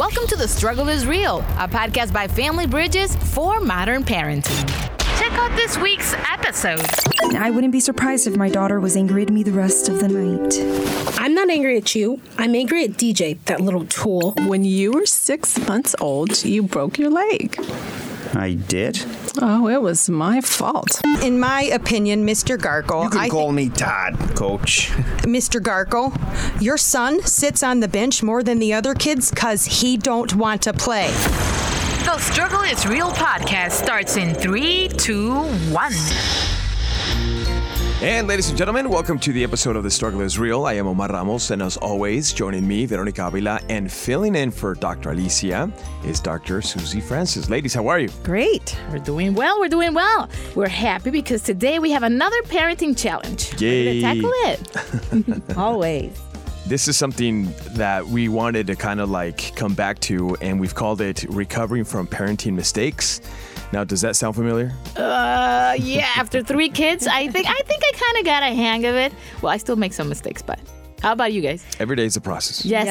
Welcome to The Struggle is Real, a podcast by Family Bridges for modern parenting. Check out this week's episode. I wouldn't be surprised if my daughter was angry at me the rest of the night. I'm not angry at you. I'm angry at DJ, that little tool. When you were six months old, you broke your leg. I did. Oh, it was my fault. In my opinion, Mr. Garkle, You can I call thi- me Todd, Coach. Mr. Garkle, your son sits on the bench more than the other kids because he don't want to play. The Struggle is Real podcast starts in three, two, one. And ladies and gentlemen, welcome to the episode of The Struggle is Real. I am Omar Ramos, and as always, joining me, Veronica Avila, and filling in for Dr. Alicia is Dr. Susie Francis. Ladies, how are you? Great. We're doing well. We're doing well. We're happy because today we have another parenting challenge. Yay. tackle it. Always. This is something that we wanted to kind of like come back to, and we've called it Recovering from Parenting Mistakes. Now, does that sound familiar? Uh, yeah. After three kids, I think I think I kind of got a hang of it. Well, I still make some mistakes, but how about you guys? Every day is a process. Yes.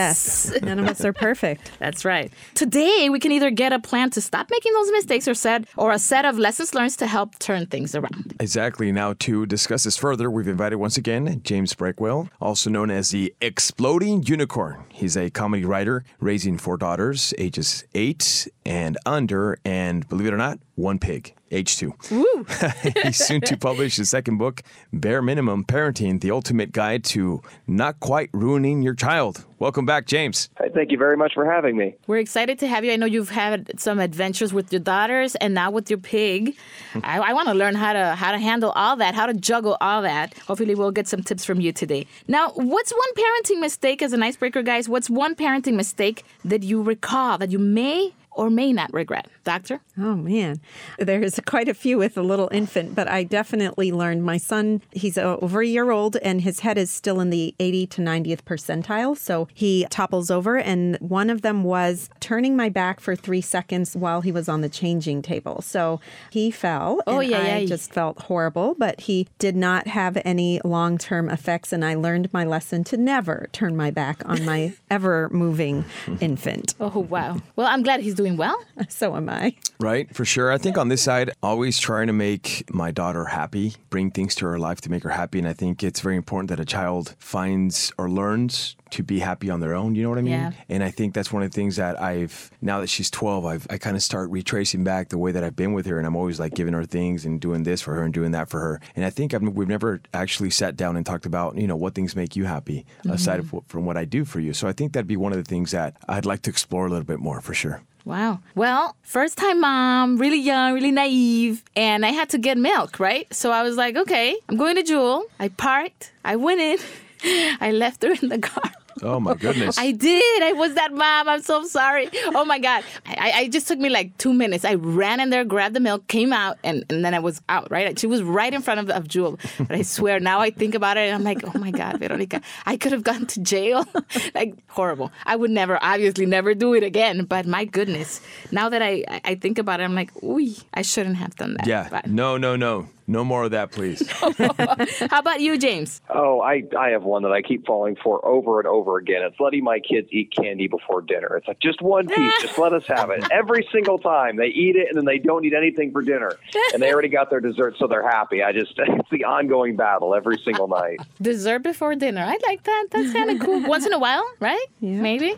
Yes. None of us are perfect. That's right. Today we can either get a plan to stop making those mistakes or set or a set of lessons learned to help turn things around. Exactly. Now, to discuss this further, we've invited once again James Breakwell, also known as the Xploding Unicorn. He's a comedy writer raising four daughters, ages eight and under, and believe it or not, one pig, age two. He's soon to publish his second book, Bare Minimum Parenting The Ultimate Guide to Not Quite Ruining Your Child. Welcome back, James. Hey, thank you very much for having me. We're excited to have you. I know you've had some adventures with your daughters and now with your pig. I, I want to learn how to how to handle all that, how to juggle all that. Hopefully, we'll get some tips from you today. Now, what's one parenting mistake as an icebreaker, guys? What's one parenting mistake that you recall that you may or may not regret, Doctor? Oh, man. There's quite a few with a little infant, but I definitely learned my son, he's over a year old and his head is still in the 80 to 90th percentile. So he topples over. And one of them was turning my back for three seconds while he was on the changing table. So he fell. Oh, and yeah, I yeah. just felt horrible, but he did not have any long term effects. And I learned my lesson to never turn my back on my ever moving infant. Oh, wow. Well, I'm glad he's doing well. So am I. Right, for sure. I think on this side, always trying to make my daughter happy, bring things to her life to make her happy. And I think it's very important that a child finds or learns to be happy on their own. You know what I mean? Yeah. And I think that's one of the things that I've, now that she's 12, I've, I kind of start retracing back the way that I've been with her. And I'm always like giving her things and doing this for her and doing that for her. And I think I've, we've never actually sat down and talked about, you know, what things make you happy aside mm-hmm. of what, from what I do for you. So I think that'd be one of the things that I'd like to explore a little bit more for sure. Wow. Well, first time mom, really young, really naive, and I had to get milk, right? So I was like, okay, I'm going to Jewel. I parked, I went in, I left her in the car. Oh my goodness. I did. I was that mom. I'm so sorry. Oh my God. I, I just took me like two minutes. I ran in there, grabbed the milk, came out, and, and then I was out, right? She was right in front of, of Jewel. But I swear, now I think about it, and I'm like, oh my God, Veronica, I could have gone to jail. like, horrible. I would never, obviously, never do it again. But my goodness, now that I, I think about it, I'm like, ooh, I shouldn't have done that. Yeah. But- No, no, no. No more of that, please. How about you, James? Oh, I, I have one that I keep falling for over and over again. It's letting my kids eat candy before dinner. It's like just one piece, just let us have it. Every single time they eat it and then they don't eat anything for dinner. And they already got their dessert, so they're happy. I just, it's the ongoing battle every single night. Dessert before dinner. I like that. That's kind of cool. Once in a while, right? Yeah. Maybe.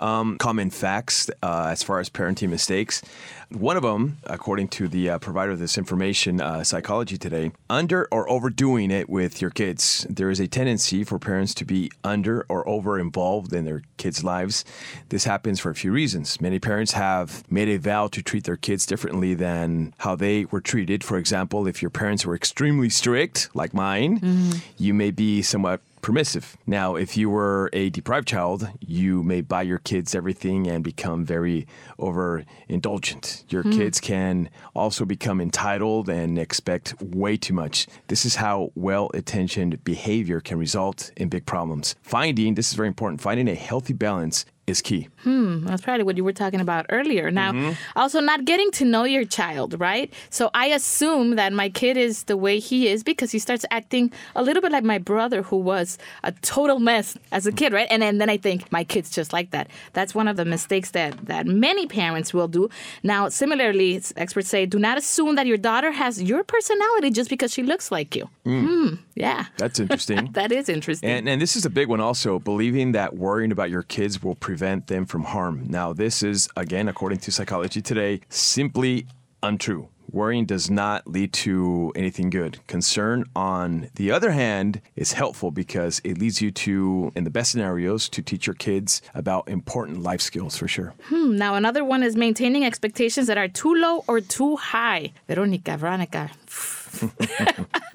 Um, common facts uh, as far as parenting mistakes. One of them, according to the uh, provider of this information, uh, Psychology Today, under or overdoing it with your kids. There is a tendency for parents to be under or over involved in their kids' lives. This happens for a few reasons. Many parents have made a vow to treat their kids differently than how they were treated. For example, if your parents were extremely strict, like mine, you may be somewhat permissive. Now, if you were a deprived child, you may buy your kids everything and become very overindulgent. Your hmm. kids can also become entitled and expect way too much. This is how well intentioned behavior can result in big problems. Finding, this is very important, finding a healthy balance is key. Hmm, That's probably what you were talking about earlier. Now, also not getting to know your child, right? So I assume that my kid is the way he is because he starts acting a little bit like my brother, who was a total mess as a kid, right? And, then then I think my kid's just like that. That's one of the mistakes that that many parents will do. Now, similarly, experts say do not assume that your daughter has your personality just because she looks like you. Hmm. Yeah, That's interesting. that is interesting. And, and this is a big one also, believing that worrying about your kids will prevent them from harm. Now, this is, again, according to Psychology Today, simply untrue. Worrying does not lead to anything good. Concern, on the other hand, is helpful because it leads you to, in the best scenarios, to teach your kids about important life skills for sure. Hmm, now, another one is maintaining expectations that are too low or too high. Veronica, Veronica.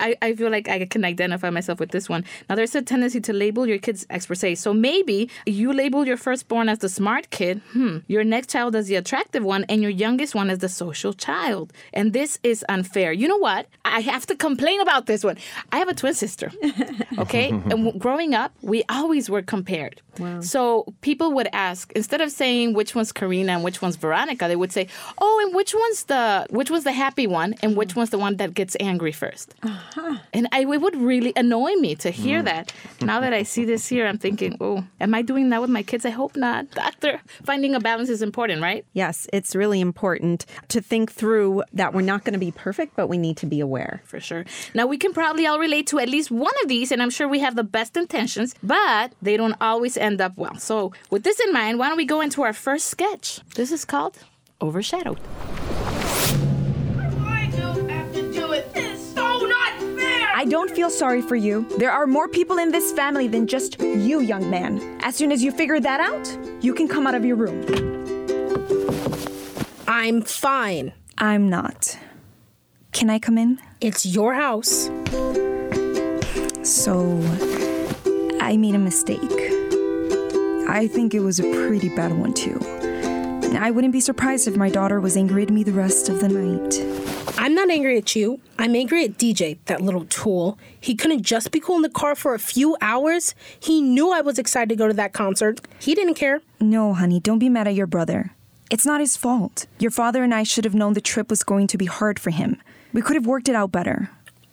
I, I feel like I can identify myself with this one. Now, there's a tendency to label your kids expert say. So maybe you label your firstborn as the smart kid, hmm, your next child as the attractive one, and your youngest one as the social child. And this is unfair. You know what? I have to complain about this one. I have a twin sister, okay? and w- growing up, we always were compared. So people would ask, instead of saying which one's Karina and which one's Veronica, they would say, "Oh, and which one's the which was the happy one, and which one's the one that gets angry 1st And I, it would really annoy me to hear mm. that. Now that I see this here, I'm thinking, "Oh, am I doing that with my kids? I hope not." Doctor, finding a balance is important, right? Yes, it's really important to think through that we're not going to be perfect, but we need to be aware. For sure. Now we can probably all relate to at least one of these, and I'm sure we have the best intentions, but they don't always end up well. So, with this in mind, why don't we go into our first sketch? This is called Overshadowed. Don't feel sorry for you. There are more people in this family than just you, young man. As soon as you figure that out, you can come out of your room. I'm fine. I'm not. Can I come in? It's your house. So, I made a mistake. I think it was a pretty bad one, too. I wouldn't be surprised if my daughter was angry at me the rest of the night. I'm not angry at you. I'm angry at DJ, that little tool. He couldn't just be cool in the car for a few hours. He knew I was excited to go to that concert. He didn't care. No, honey, don't be mad at your brother. It's not his fault. Your father and I should have known the trip was going to be hard for him. We could have worked it out better.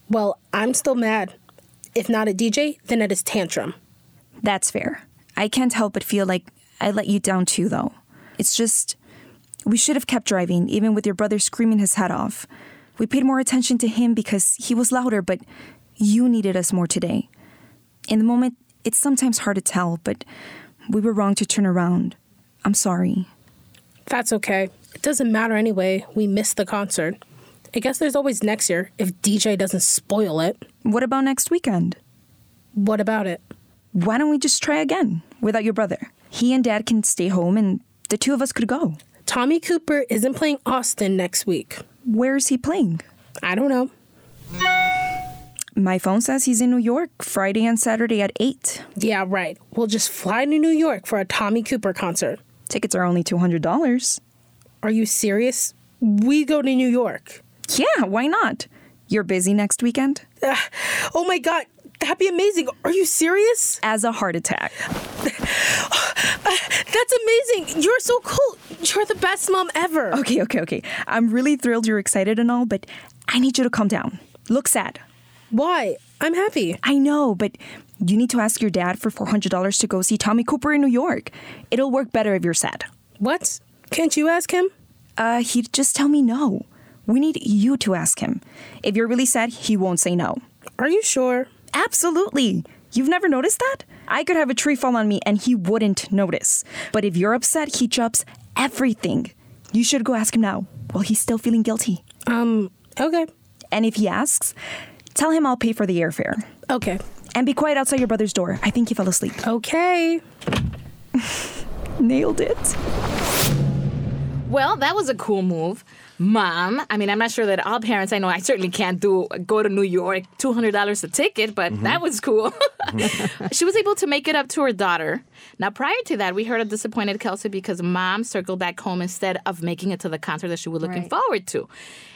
Well, I'm still mad. If not at DJ, then at his tantrum. That's fair. I can't help but feel like I let you down too, though. It's just, we should have kept driving, even with your brother screaming his head off. We paid more attention to him because he was louder, but you needed us more today. In the moment, it's sometimes hard to tell, but we were wrong to turn around. I'm sorry. That's okay. It doesn't matter anyway. We missed the concert. I guess there's always next year if DJ doesn't spoil it. What about next weekend? What about it? Why don't we just try again without your brother? He and dad can stay home and the two of us could go. Tommy Cooper isn't playing Austin next week. Where's he playing? I don't know. My phone says he's in New York Friday and Saturday at 8. Yeah, right. We'll just fly to New York for a Tommy Cooper concert. Tickets are only $200. Are you serious? We go to New York. Yeah, why not? You're busy next weekend? Uh, oh my god, that'd be amazing. Are you serious? As a heart attack. That's amazing. You're so cool. You're the best mom ever. Okay, okay, okay. I'm really thrilled you're excited and all, but I need you to calm down. Look sad. Why? I'm happy. I know, but you need to ask your dad for $400 to go see Tommy Cooper in New York. It'll work better if you're sad. What? Can't you ask him? Uh, he'd just tell me no. We need you to ask him. If you're really sad, he won't say no. Are you sure? Absolutely. You've never noticed that? I could have a tree fall on me and he wouldn't notice. But if you're upset, he drops everything. You should go ask him now while he's still feeling guilty. Um, okay. And if he asks, tell him I'll pay for the airfare. Okay. And be quiet outside your brother's door. I think he fell asleep. Okay. Nailed it. Well, that was a cool move. Mom, I mean, I'm not sure that all parents I know, I certainly can't do go to New York, $200 a ticket, but that was cool. she was able to make it up to her daughter. Now, prior to that, we heard a disappointed Kelsey because mom circled back home instead of making it to the concert that she was looking Right. forward to.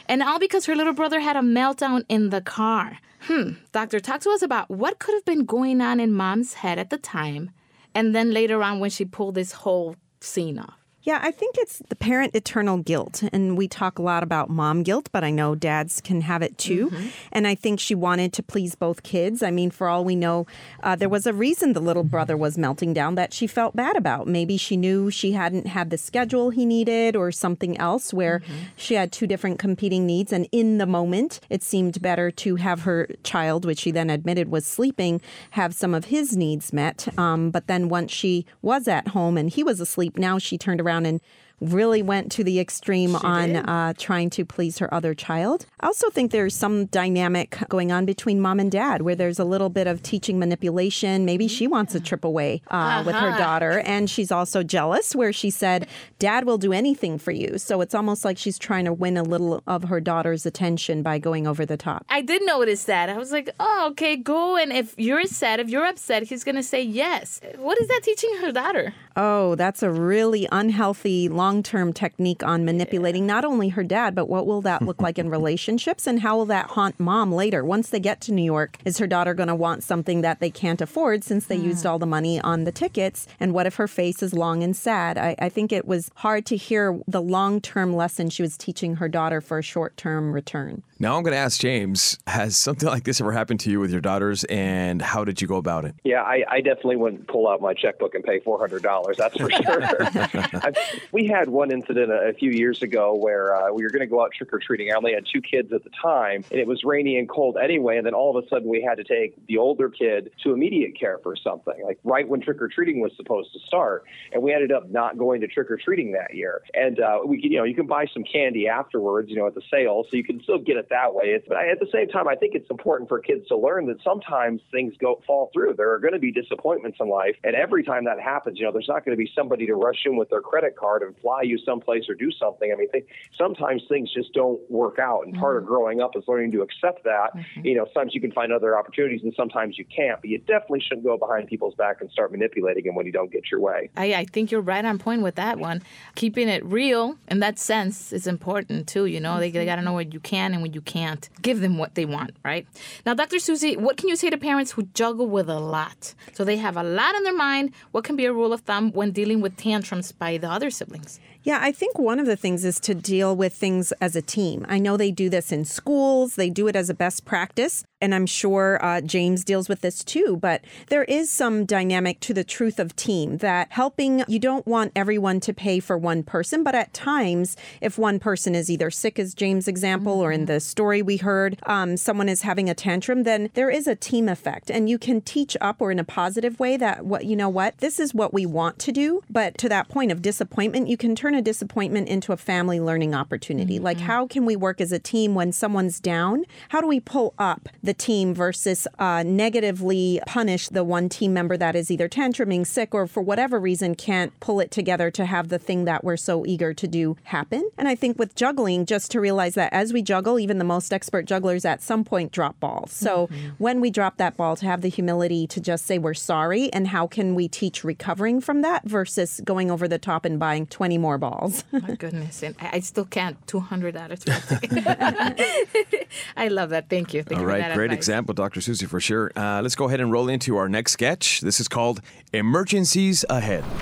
And all because her little brother had a meltdown in the car. Hmm. Doctor, talk to us about what could have been going on in mom's head at the time and then later on when she pulled this whole scene off? Yeah, I think it's the parent eternal guilt. And we talk a lot about mom guilt, but I know dads can have it too. Mm-hmm. And I think she wanted to please both kids. I mean, for all we know, uh, there was a reason the little brother was melting down that she felt bad about. Maybe she knew she hadn't had the schedule he needed or something else where Mm-hmm. she had two different competing needs. And in the moment, it seemed better to have her child, which she then admitted was sleeping, have some of his needs met. Um, but then once she was at home and he was asleep, now she turned around and really went to the extreme on uh, trying to please her other child. I also think there's some dynamic going on between mom and dad where there's a little bit of teaching manipulation. Maybe she wants a trip away uh, with her Uh-huh. daughter, and she's also jealous, where she said, Dad will do anything for you. So it's almost like she's trying to win a little of her daughter's attention by going over the top. I did notice that. I was like, oh, okay, go. And if you're sad, if you're upset, he's going to say yes. What is that teaching her daughter? Oh, that's a really unhealthy long term technique on manipulating not only her dad, but what will that look like in relationships and how will that haunt mom later? Once they get to New York, is her daughter going to want something that they can't afford since they used hmm. all the money on the tickets? And what if her face is long and sad? I, I think it was hard to hear the long term lesson she was teaching her daughter for a short term return. Now I'm going to ask James: Has something like this ever happened to you with your daughters, and how did you go about it? Yeah, I, I definitely wouldn't pull out my checkbook and pay four hundred dollars. That's for sure. I, we had one incident a, a few years ago where uh, we were going to go out trick or treating. I only had two kids at the time, and it was rainy and cold anyway. And then all of a sudden, we had to take the older kid to immediate care for something, like right when trick or treating was supposed to start. And we ended up not going to trick or treating that year. And uh, we, you know, you can buy some candy afterwards, you know, at the sale, so you can still get it that way. It's, but I, at the same time, I think it's important for kids to learn that sometimes things go fall through. There are going to be disappointments in life, and every time that happens, you know, there's not going to be somebody to rush in with their credit card and fly you someplace or do something. I mean, they, sometimes things just don't work out, and part of mm-hmm. growing up is learning to accept that. Mm-hmm. You know, sometimes you can find other opportunities, and sometimes you can't. But you definitely shouldn't go behind people's back and start manipulating them when you don't get your way. I, I think you're right on point with that one. Keeping it real in that sense is important too. You know, they, they got to mm-hmm. know what you can and what you can't. Give them what they want, right? Now, Dr. Susie, what can you say to parents who juggle with a lot? So they have a lot on their mind. What can be a rule of thumb when dealing with tantrums by the other siblings? Yeah, I think one of the things is to deal with things as a team. I know they do this in schools, they do it as a best practice, and I'm sure uh, James deals with this too. But there is some dynamic to the truth of team that helping, you don't want everyone to pay for one person, but at times, if one person is either sick, as James' example, or in the story we heard, um, someone is having a tantrum, then there is a team effect. And you can teach up or in a positive way that, what you know what, this is what we want to do. But to that point of disappointment, you can turn a disappointment into a family learning opportunity. Like, how can we work as a team when someone's down? How do we pull up the team versus uh, negatively punish the one team member that is either tantruming, sick, or for whatever reason can't pull it together to have the thing that we're so eager to do happen? And I think with juggling, just to realize that as we juggle, even the most expert jugglers at some point drop balls. So when we drop that ball, to have the humility to just say we're sorry and how can we teach recovering from that versus going over the top and buying 20 more balls. My goodness, and I I still can't 200 out of 20. I love that. Thank you. Thank All you for that great advice. example, Dr. Susie, for sure. Uh, let's go ahead and roll into our next sketch. This is called Emergencies Ahead.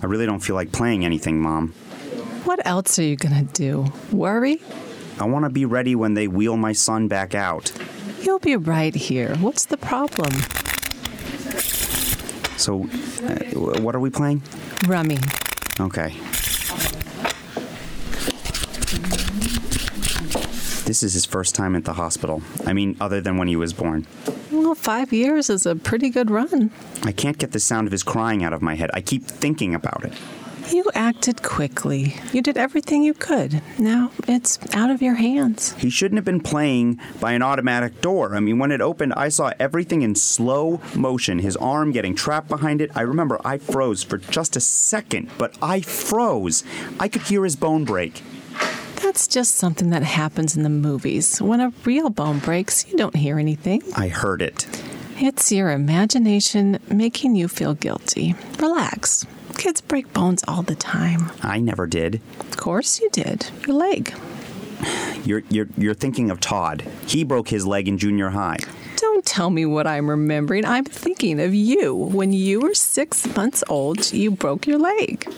I really don't feel like playing anything, Mom. What else are you going to do? Worry? I want to be ready when they wheel my son back out. You'll be right here. What's the problem? So, uh, what are we playing? Rummy. Okay. This is his first time at the hospital. I mean, other than when he was born. Well, five years is a pretty good run. I can't get the sound of his crying out of my head. I keep thinking about it. You acted quickly. You did everything you could. Now it's out of your hands. He shouldn't have been playing by an automatic door. I mean, when it opened, I saw everything in slow motion. His arm getting trapped behind it. I remember I froze for just a second, but I froze. I could hear his bone break. That's just something that happens in the movies. When a real bone breaks, you don't hear anything. I heard it. It's your imagination making you feel guilty. Relax. Kids break bones all the time. I never did. Of course you did. Your leg. You're, you're, you're thinking of Todd. He broke his leg in junior high. Don't tell me what I'm remembering. I'm thinking of you. When you were six months old, you broke your leg.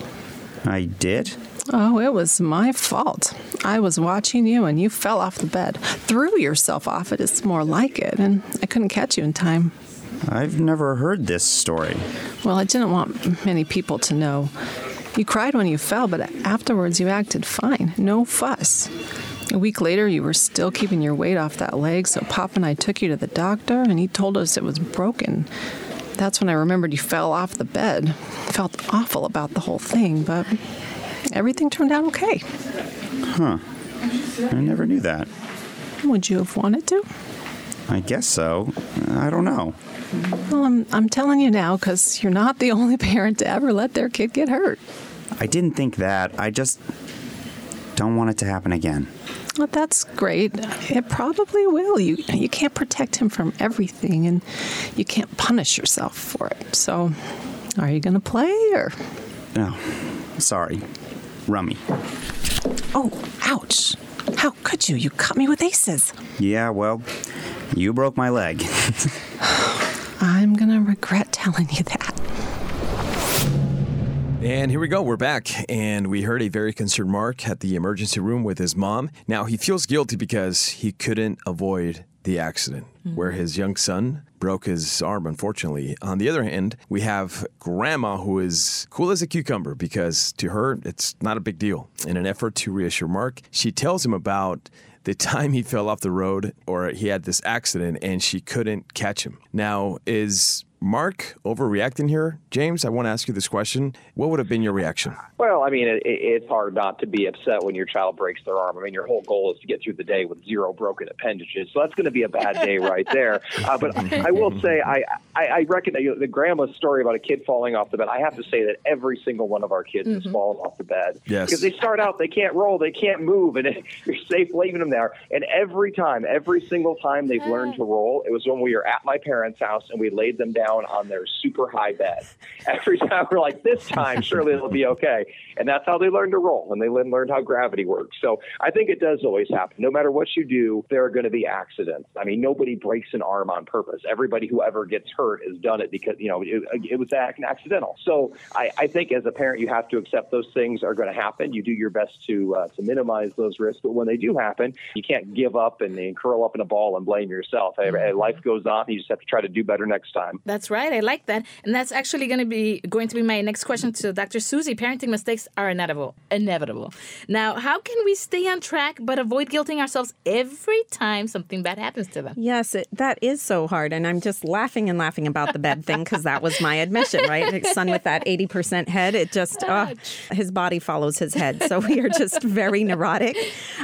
I did? Oh, it was my fault. I was watching you and you fell off the bed. Threw yourself off it is more like it, and I couldn't catch you in time. I've never heard this story. Well, I didn't want many people to know. You cried when you fell, but afterwards you acted fine. No fuss. A week later, you were still keeping your weight off that leg, so Pop and I took you to the doctor, and he told us it was broken. That's when I remembered you fell off the bed. Felt awful about the whole thing, but everything turned out okay. Huh. I never knew that. Would you have wanted to? I guess so. I don't know. Well, I'm, I'm telling you now because you're not the only parent to ever let their kid get hurt. I didn't think that. I just don't want it to happen again. Well, that's great. It probably will. You you can't protect him from everything, and you can't punish yourself for it. So, are you going to play or? No. Sorry. Rummy. Oh, ouch! How could you? You cut me with aces. Yeah, well, you broke my leg. I'm going to regret telling you that. And here we go. We're back. And we heard a very concerned Mark at the emergency room with his mom. Now, he feels guilty because he couldn't avoid the accident mm-hmm. where his young son broke his arm, unfortunately. On the other hand, we have grandma who is cool as a cucumber because to her, it's not a big deal. In an effort to reassure Mark, she tells him about the time he fell off the road or he had this accident and she couldn't catch him. Now, is Mark overreacting here? James, I want to ask you this question. What would have been your reaction? Well, I mean, it, it's hard not to be upset when your child breaks their arm. I mean, your whole goal is to get through the day with zero broken appendages, so that's going to be a bad day right there. Uh, but I will say, I I, I reckon you know, the grandma's story about a kid falling off the bed. I have to say that every single one of our kids has fallen off the bed Yes. because they start out, they can't roll, they can't move, and you're safe leaving them there. And every time, every single time they've learned to roll, it was when we were at my parents' house and we laid them down on their super high bed. Every time we're like, this time, surely it'll be okay. And that's how they learned to roll, and they learned how gravity works. So I think it does always happen. No matter what you do, there are going to be accidents. I mean, nobody breaks an arm on purpose. Everybody who ever gets hurt has done it because you know it, it was ac- accidental. So I, I think as a parent, you have to accept those things are going to happen. You do your best to uh, to minimize those risks, but when they do happen, you can't give up and, and curl up in a ball and blame yourself. Hey, Life goes on. You just have to try to do better next time. That's right. I like that, and that's actually going to be going to be my next question to Dr. Susie. Parenting mistakes are inevitable. Inevitable. Now, how can we stay on track but avoid guilting ourselves every time something bad happens to them? Yes, it, that is so hard. And I'm just laughing and laughing about the bed thing because that was my admission, right? Son with that 80% head, it just, oh, his body follows his head. So we are just very neurotic.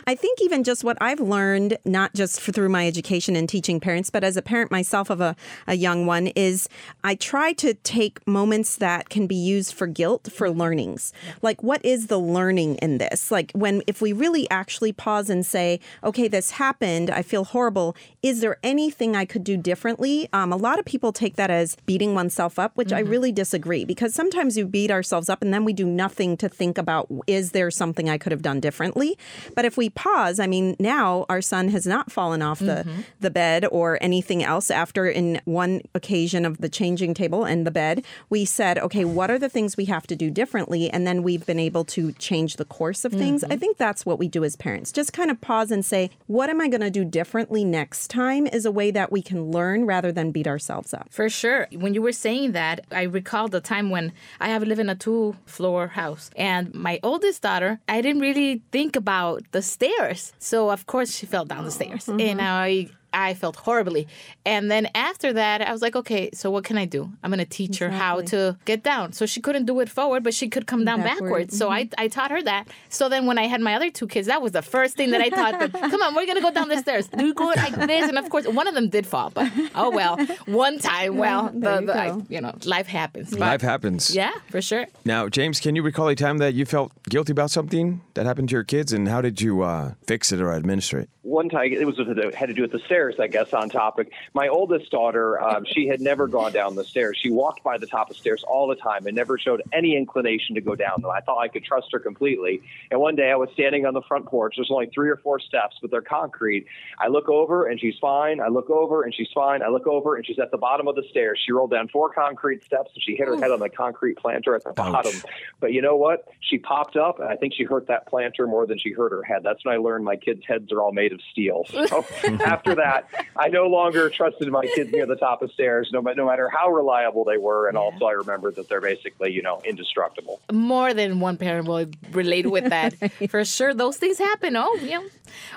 I think even just what I've learned, not just through my education and teaching parents, but as a parent myself of a, a young one, is I try to take moments that can be used for guilt for learnings. Like, what is the learning in this? Like, when, if we really actually pause and say, okay, this happened, I feel horrible. Is there anything I could do differently? Um, a lot of people take that as beating oneself up, which I really disagree because sometimes we beat ourselves up and then we do nothing to think about, is there something I could have done differently? But if we pause, I mean, now our son has not fallen off the, the bed or anything else after in one occasion of the changing table and the bed, we said, okay, what are the things we have to do differently? And then we've been able to change the course of things. I mm-hmm. think that's what we do as parents. Just kind of pause and say, what am I going to do differently next time is a way that we can learn rather than beat ourselves up. For sure. When you were saying that, I recalled the time when I have live in a two floor house and my oldest daughter, I didn't really think about the stairs. So of course she fell down the stairs. And mm-hmm. I I felt horribly. And then after that, I was like, okay, so what can I do? I'm going to teach her how to get down. So she couldn't do it forward, but she could come down Backward. backwards. So I, I taught her that. So then when I had my other two kids, that was the first thing that I taught them. Come on, we're going to go down the stairs. Do go like this. And of course, one of them did fall, but oh well. One time, well, the, you the, I, you know, life happens. But Life happens. Yeah, for sure. Now, James, can you recall a time that you felt guilty about something that happened to your kids, and how did you uh, fix it or administer it? one time it was with the, had to do with the stairs stairs, I guess, on topic. My oldest daughter, um, she had never gone down the stairs. She walked by the top of stairs all the time and never showed any inclination to go down them. I thought I could trust her completely. And one day I was standing on the front porch. There's only three or four steps, but they're concrete. I look over and she's fine. I look over and she's fine. I look over and she's at the bottom of the stairs. She rolled down four concrete steps and she hit her head on the concrete planter at the bottom. But you know what? She popped up and I think she hurt that planter more than she hurt her head. That's when I learned my kids' heads are all made of steel. So after that, I no longer trusted my kids near the top of stairs, no, no matter how reliable they were. And also, I remembered that they're basically, you know, indestructible. More than one parent will relate with that. For sure, those things happen. Oh, yeah.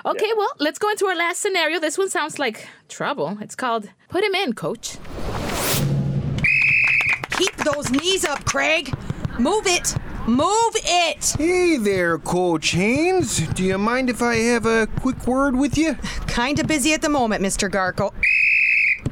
Okay, well, let's go into our last scenario. This one sounds like trouble. It's called Put Him In, Coach. Keep those knees up, Craig. Move it. Move it. Hey there, Coach Haynes. Do you mind if I have a quick word with you? Kinda busy at the moment, Mr. Garkle.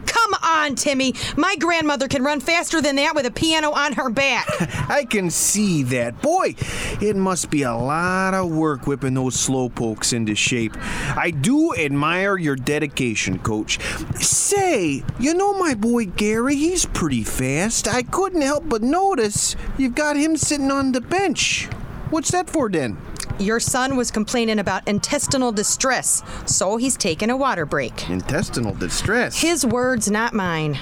Come on, Timmy. My grandmother can run faster than that with a piano on her back. I can see that. Boy, it must be a lot of work whipping those slowpokes into shape. I do admire your dedication, Coach. Say, you know my boy Gary? He's pretty fast. I couldn't help but notice you've got him sitting on the bench. What's that for, then? Your son was complaining about intestinal distress, so he's taking a water break. Intestinal distress. His words, not mine.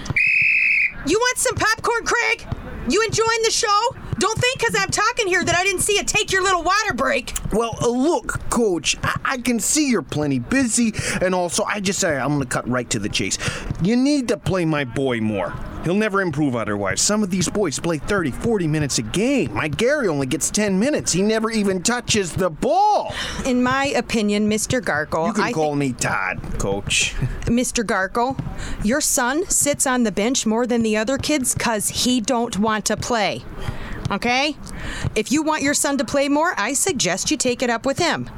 You want some popcorn, Craig? You enjoying the show? Don't think because I'm talking here that I didn't see you take your little water break. Well, uh, look, Coach, I-, I can see you're plenty busy, and also, I just say I'm gonna cut right to the chase. You need to play my boy more. He'll never improve otherwise. Some of these boys play 30, 40 minutes a game. My Gary only gets 10 minutes. He never even touches the ball. In my opinion, Mr. Garkle, You can I call me Todd, Coach. Mr. Garkle, your son sits on the bench more than the other kids because he don't want to play. Okay? If you want your son to play more, I suggest you take it up with him.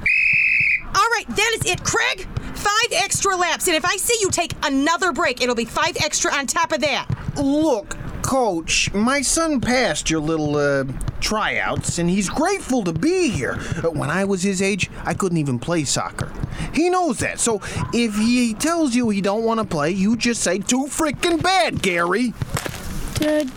All right, that is it, Craig. Five extra laps, and if I see you take another break, it'll be five extra on top of that. Look, Coach, my son passed your little uh, tryouts, and he's grateful to be here. When I was his age, I couldn't even play soccer. He knows that. So if he tells you he don't want to play, you just say too freaking bad, Gary. Dad,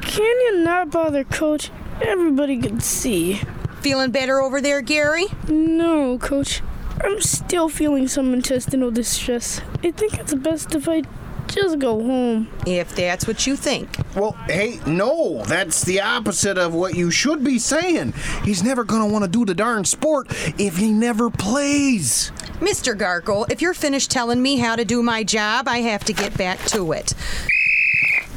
can you not bother Coach? Everybody can see. Feeling better over there, Gary? No, Coach. I'm still feeling some intestinal distress. I think it's best if I just go home. If that's what you think. Well, hey, no, that's the opposite of what you should be saying. He's never gonna want to do the darn sport if he never plays. Mr. Garkle, if you're finished telling me how to do my job, I have to get back to it.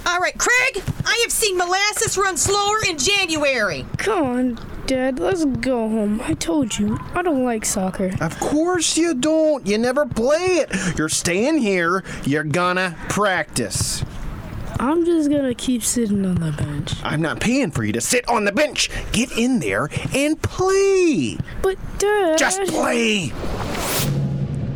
All right, Craig, I have seen molasses run slower in January. Come on, Dad, let's go home. I told you, I don't like soccer. Of course you don't. You never play it. You're staying here. You're gonna practice. I'm just gonna keep sitting on the bench. I'm not paying for you to sit on the bench. Get in there and play. But, Dad. Just play.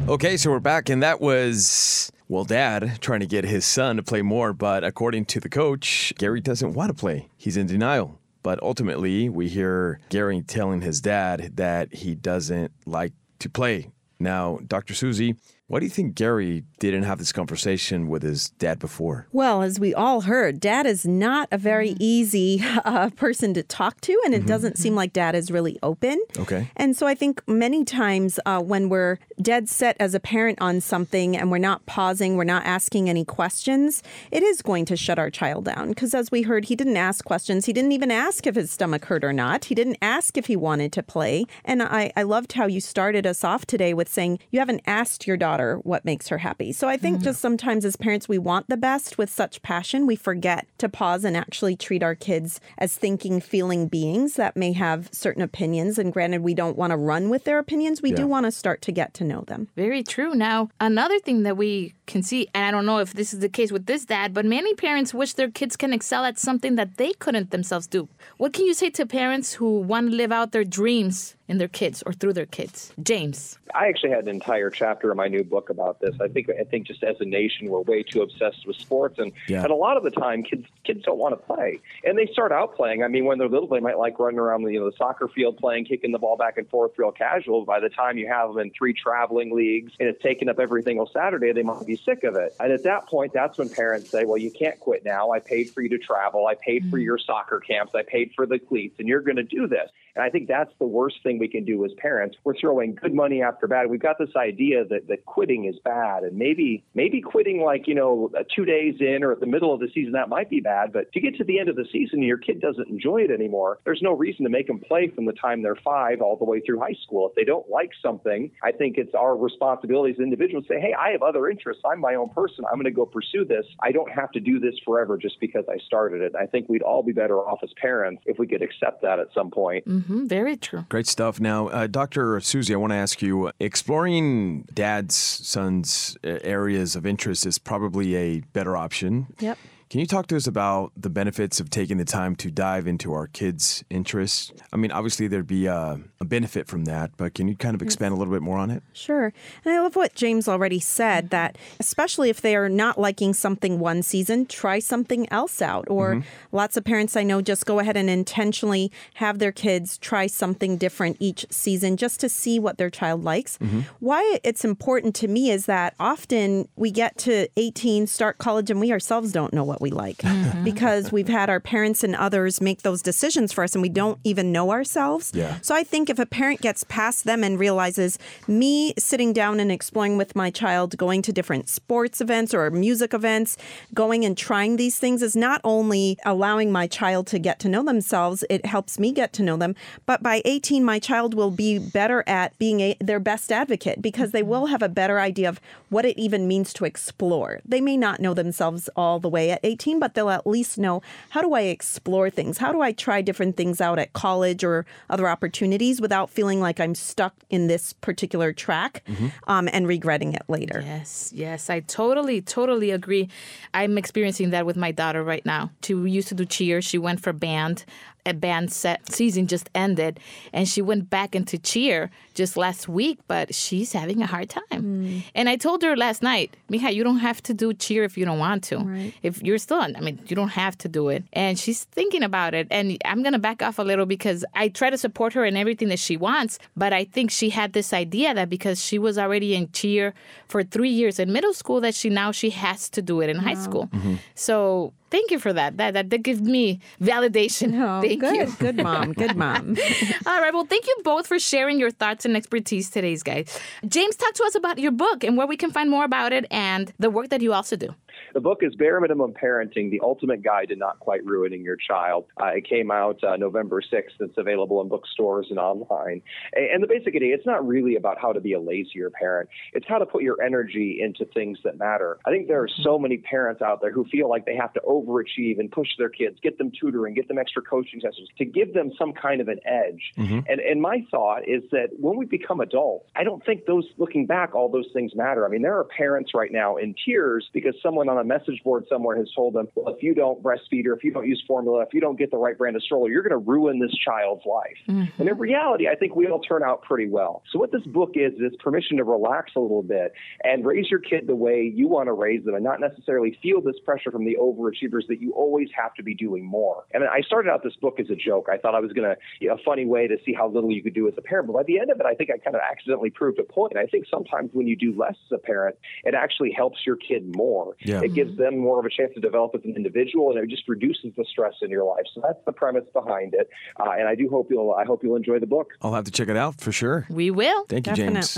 Okay, so we're back, and that was, well, dad trying to get his son to play more, but according to the coach, Gary doesn't want to play. He's in denial. But ultimately, we hear Gary telling his dad that he doesn't like to play. Now, Dr. Susie, why do you think Gary didn't have this conversation with his dad before? Well, as we all heard, dad is not a very easy uh, person to talk to, and it doesn't seem like dad is really open. Okay. And so I think many times uh, when we're dead set as a parent on something and we're not pausing, we're not asking any questions, it is going to shut our child down. Because as we heard, he didn't ask questions. He didn't even ask if his stomach hurt or not. He didn't ask if he wanted to play. And I, I loved how you started us off today with saying you haven't asked your daughter what makes her happy. So I think mm. just sometimes as parents, we want the best with such passion, we forget to pause and actually treat our kids as thinking, feeling beings that may have certain opinions. And granted, we don't want to run with their opinions. We do want to start to get to know them. Very true. Now, another thing that we can see, and I don't know if this is the case with this dad, but many parents wish their kids can excel at something that they couldn't themselves do. What can you say to parents who want to live out their dreams in their kids or through their kids. James. I actually had an entire chapter in my new book about this. I think I think just as a nation we're way too obsessed with sports and Yeah. and a lot of the time kids kids don't want to play. And they start out playing. I mean when they're little they might like running around the you know the soccer field playing, kicking the ball back and forth real casual. By the time you have them in three traveling leagues and it's taking up every single Saturday, they might be sick of it. And at that point that's when parents say, Well you can't quit now. I paid for you to travel, I paid for mm. your soccer camps, I paid for the cleats, and you're gonna do this. And I think that's the worst thing we can do as parents. We're throwing good money after bad. We've got this idea that, that quitting is bad. And maybe maybe quitting like, you know, uh, two days in or at the middle of the season, that might be bad. But to get to the end of the season and your kid doesn't enjoy it anymore, there's no reason to make them play from the time they're five all the way through high school. If they don't like something, I think it's our responsibility as individuals to say, hey, I have other interests. I'm my own person. I'm going to go pursue this. I don't have to do this forever just because I started it. I think we'd all be better off as parents if we could accept that at some point. hmm very true. Great stuff. Now, uh, Dr. Susie, I want to ask you exploring dad's son's uh, areas of interest is probably a better option. Yep. Can you talk to us about the benefits of taking the time to dive into our kids' interests? I mean, obviously, there'd be a, a benefit from that, but can you kind of mm. expand a little bit more on it? Sure. And I love what James already said that especially if they are not liking something one season, try something else out. Or mm-hmm. lots of parents I know just go ahead and intentionally have their kids try something different each season just to see what their child likes. Mm-hmm. Why it's important to me is that often we get to 18, start college, and we ourselves don't know what we like mm-hmm. because we've had our parents and others make those decisions for us and we don't even know ourselves. Yeah. So I think if a parent gets past them and realizes me sitting down and exploring with my child, going to different sports events or music events, going and trying these things is not only allowing my child to get to know themselves, it helps me get to know them, but by 18 my child will be better at being a, their best advocate because they will have a better idea of what it even means to explore. They may not know themselves all the way at 18, but they'll at least know how do I explore things? How do I try different things out at college or other opportunities without feeling like I'm stuck in this particular track um, and regretting it later? Yes, yes, I totally, totally agree. I'm experiencing that with my daughter right now. She used to do cheer. She went for band. A band set season just ended, and she went back into cheer just last week. But she's having a hard time. Mm. And I told her last night, Mija, you don't have to do cheer if you don't want to. If you're still, I mean, you don't have to do it. And she's thinking about it. And I'm gonna back off a little because I try to support her in everything that she wants. But I think she had this idea that because she was already in cheer for three years in middle school, that she now she has to do it in high school. Mm-hmm. So thank you for that. That that, that gives me validation. Oh, thank good, you. good mom, good mom. All right. Well, thank you both for sharing your thoughts and expertise today, guys. James, talk to us about your book and where we can find more about it and the work that you also do. The book is Bare Minimum Parenting, the ultimate guide to not quite ruining your child. Uh, it came out uh, November 6th. It's available in bookstores and online. A- And the basic idea, it's not really about how to be a lazier parent. It's how to put your energy into things that matter. I think there are so many parents out there who feel like they have to overachieve and push their kids, get them tutoring, get them extra coaching sessions to give them some kind of an edge. And, and my thought is that when we become adults, I don't think those, looking back, all those things matter. I mean, there are parents right now in tears because someone on a message board somewhere has told them, well, if you don't breastfeed or if you don't use formula, if you don't get the right brand of stroller, you're going to ruin this child's life. Mm-hmm. And in reality, I think we all turn out pretty well. So what this book is, is permission to relax a little bit and raise your kid the way you want to raise them and not necessarily feel this pressure from the overachievers that you always have to be doing more. And I started out this book as a joke. I thought I was going to, you know, a funny way to see how little you could do as a parent. But by the end of it, I think I kind of accidentally proved a point. I think sometimes when you do less as a parent, it actually helps your kid more. Yeah. It gives them more of a chance to develop as an individual, and it just reduces the stress in your life. So that's the premise behind it. Uh, and I do hope you'll, I hope you'll enjoy the book. I'll have to check it out for sure. We will. Thank you, James.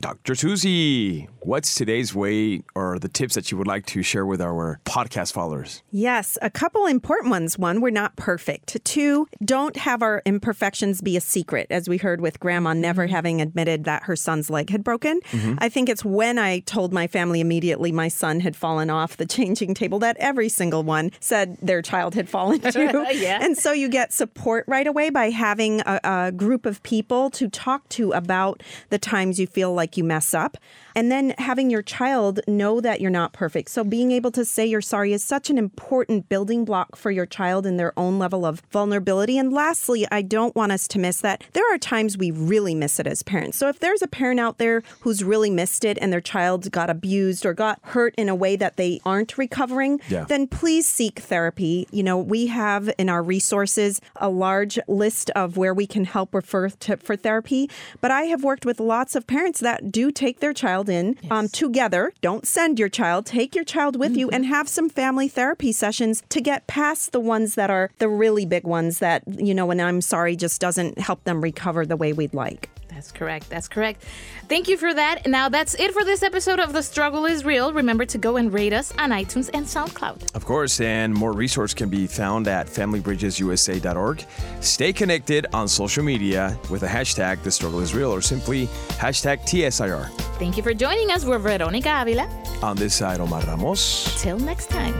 Dr. Susie, what's today's way or the tips that you would like to share with our podcast followers? Yes, a couple important ones. One, we're not perfect. Two, don't have our imperfections be a secret, as we heard with Grandma never having admitted that her son's leg had broken. I think it's when I told my family immediately my son had fallen off the changing table that every single one said their child had fallen too. Yeah. And so you get support right away by having a, a group of people to talk to about the times you feel like you mess up. And then having your child know that you're not perfect. So being able to say you're sorry is such an important building block for your child in their own level of vulnerability. And lastly, I don't want us to miss that there are times we really miss it as parents. So if there's a parent out there who's really missed it and their child got abused or got hurt in a way that they aren't recovering, Yeah. then please seek therapy. You know, we have in our resources a large list of where we can help refer to, for therapy. But I have worked with lots of parents that do take their child in um, together. Don't send your child, take your child with you and have some family therapy sessions to get past the ones that are the really big ones that, you know, and I'm sorry, just doesn't help them recover the way we'd like. That's correct. That's correct. Thank you for that. Now, that's it for this episode of The Struggle is Real. Remember to go and rate us on iTunes and SoundCloud. Of course, and more resource can be found at familybridgesusa.org. Stay connected on social media with the hashtag The Struggle is Real or simply hashtag TSIR. Thank you for joining us. We're Veronica Avila. On this side, Omar Ramos. Till next time.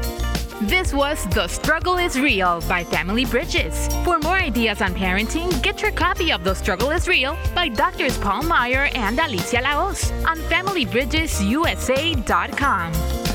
This was The Struggle is Real by Family Bridges. For more ideas on parenting, get your copy of The Struggle is Real by Doctors Paul Meyer and Alicia Laos on FamilyBridgesUSA.com.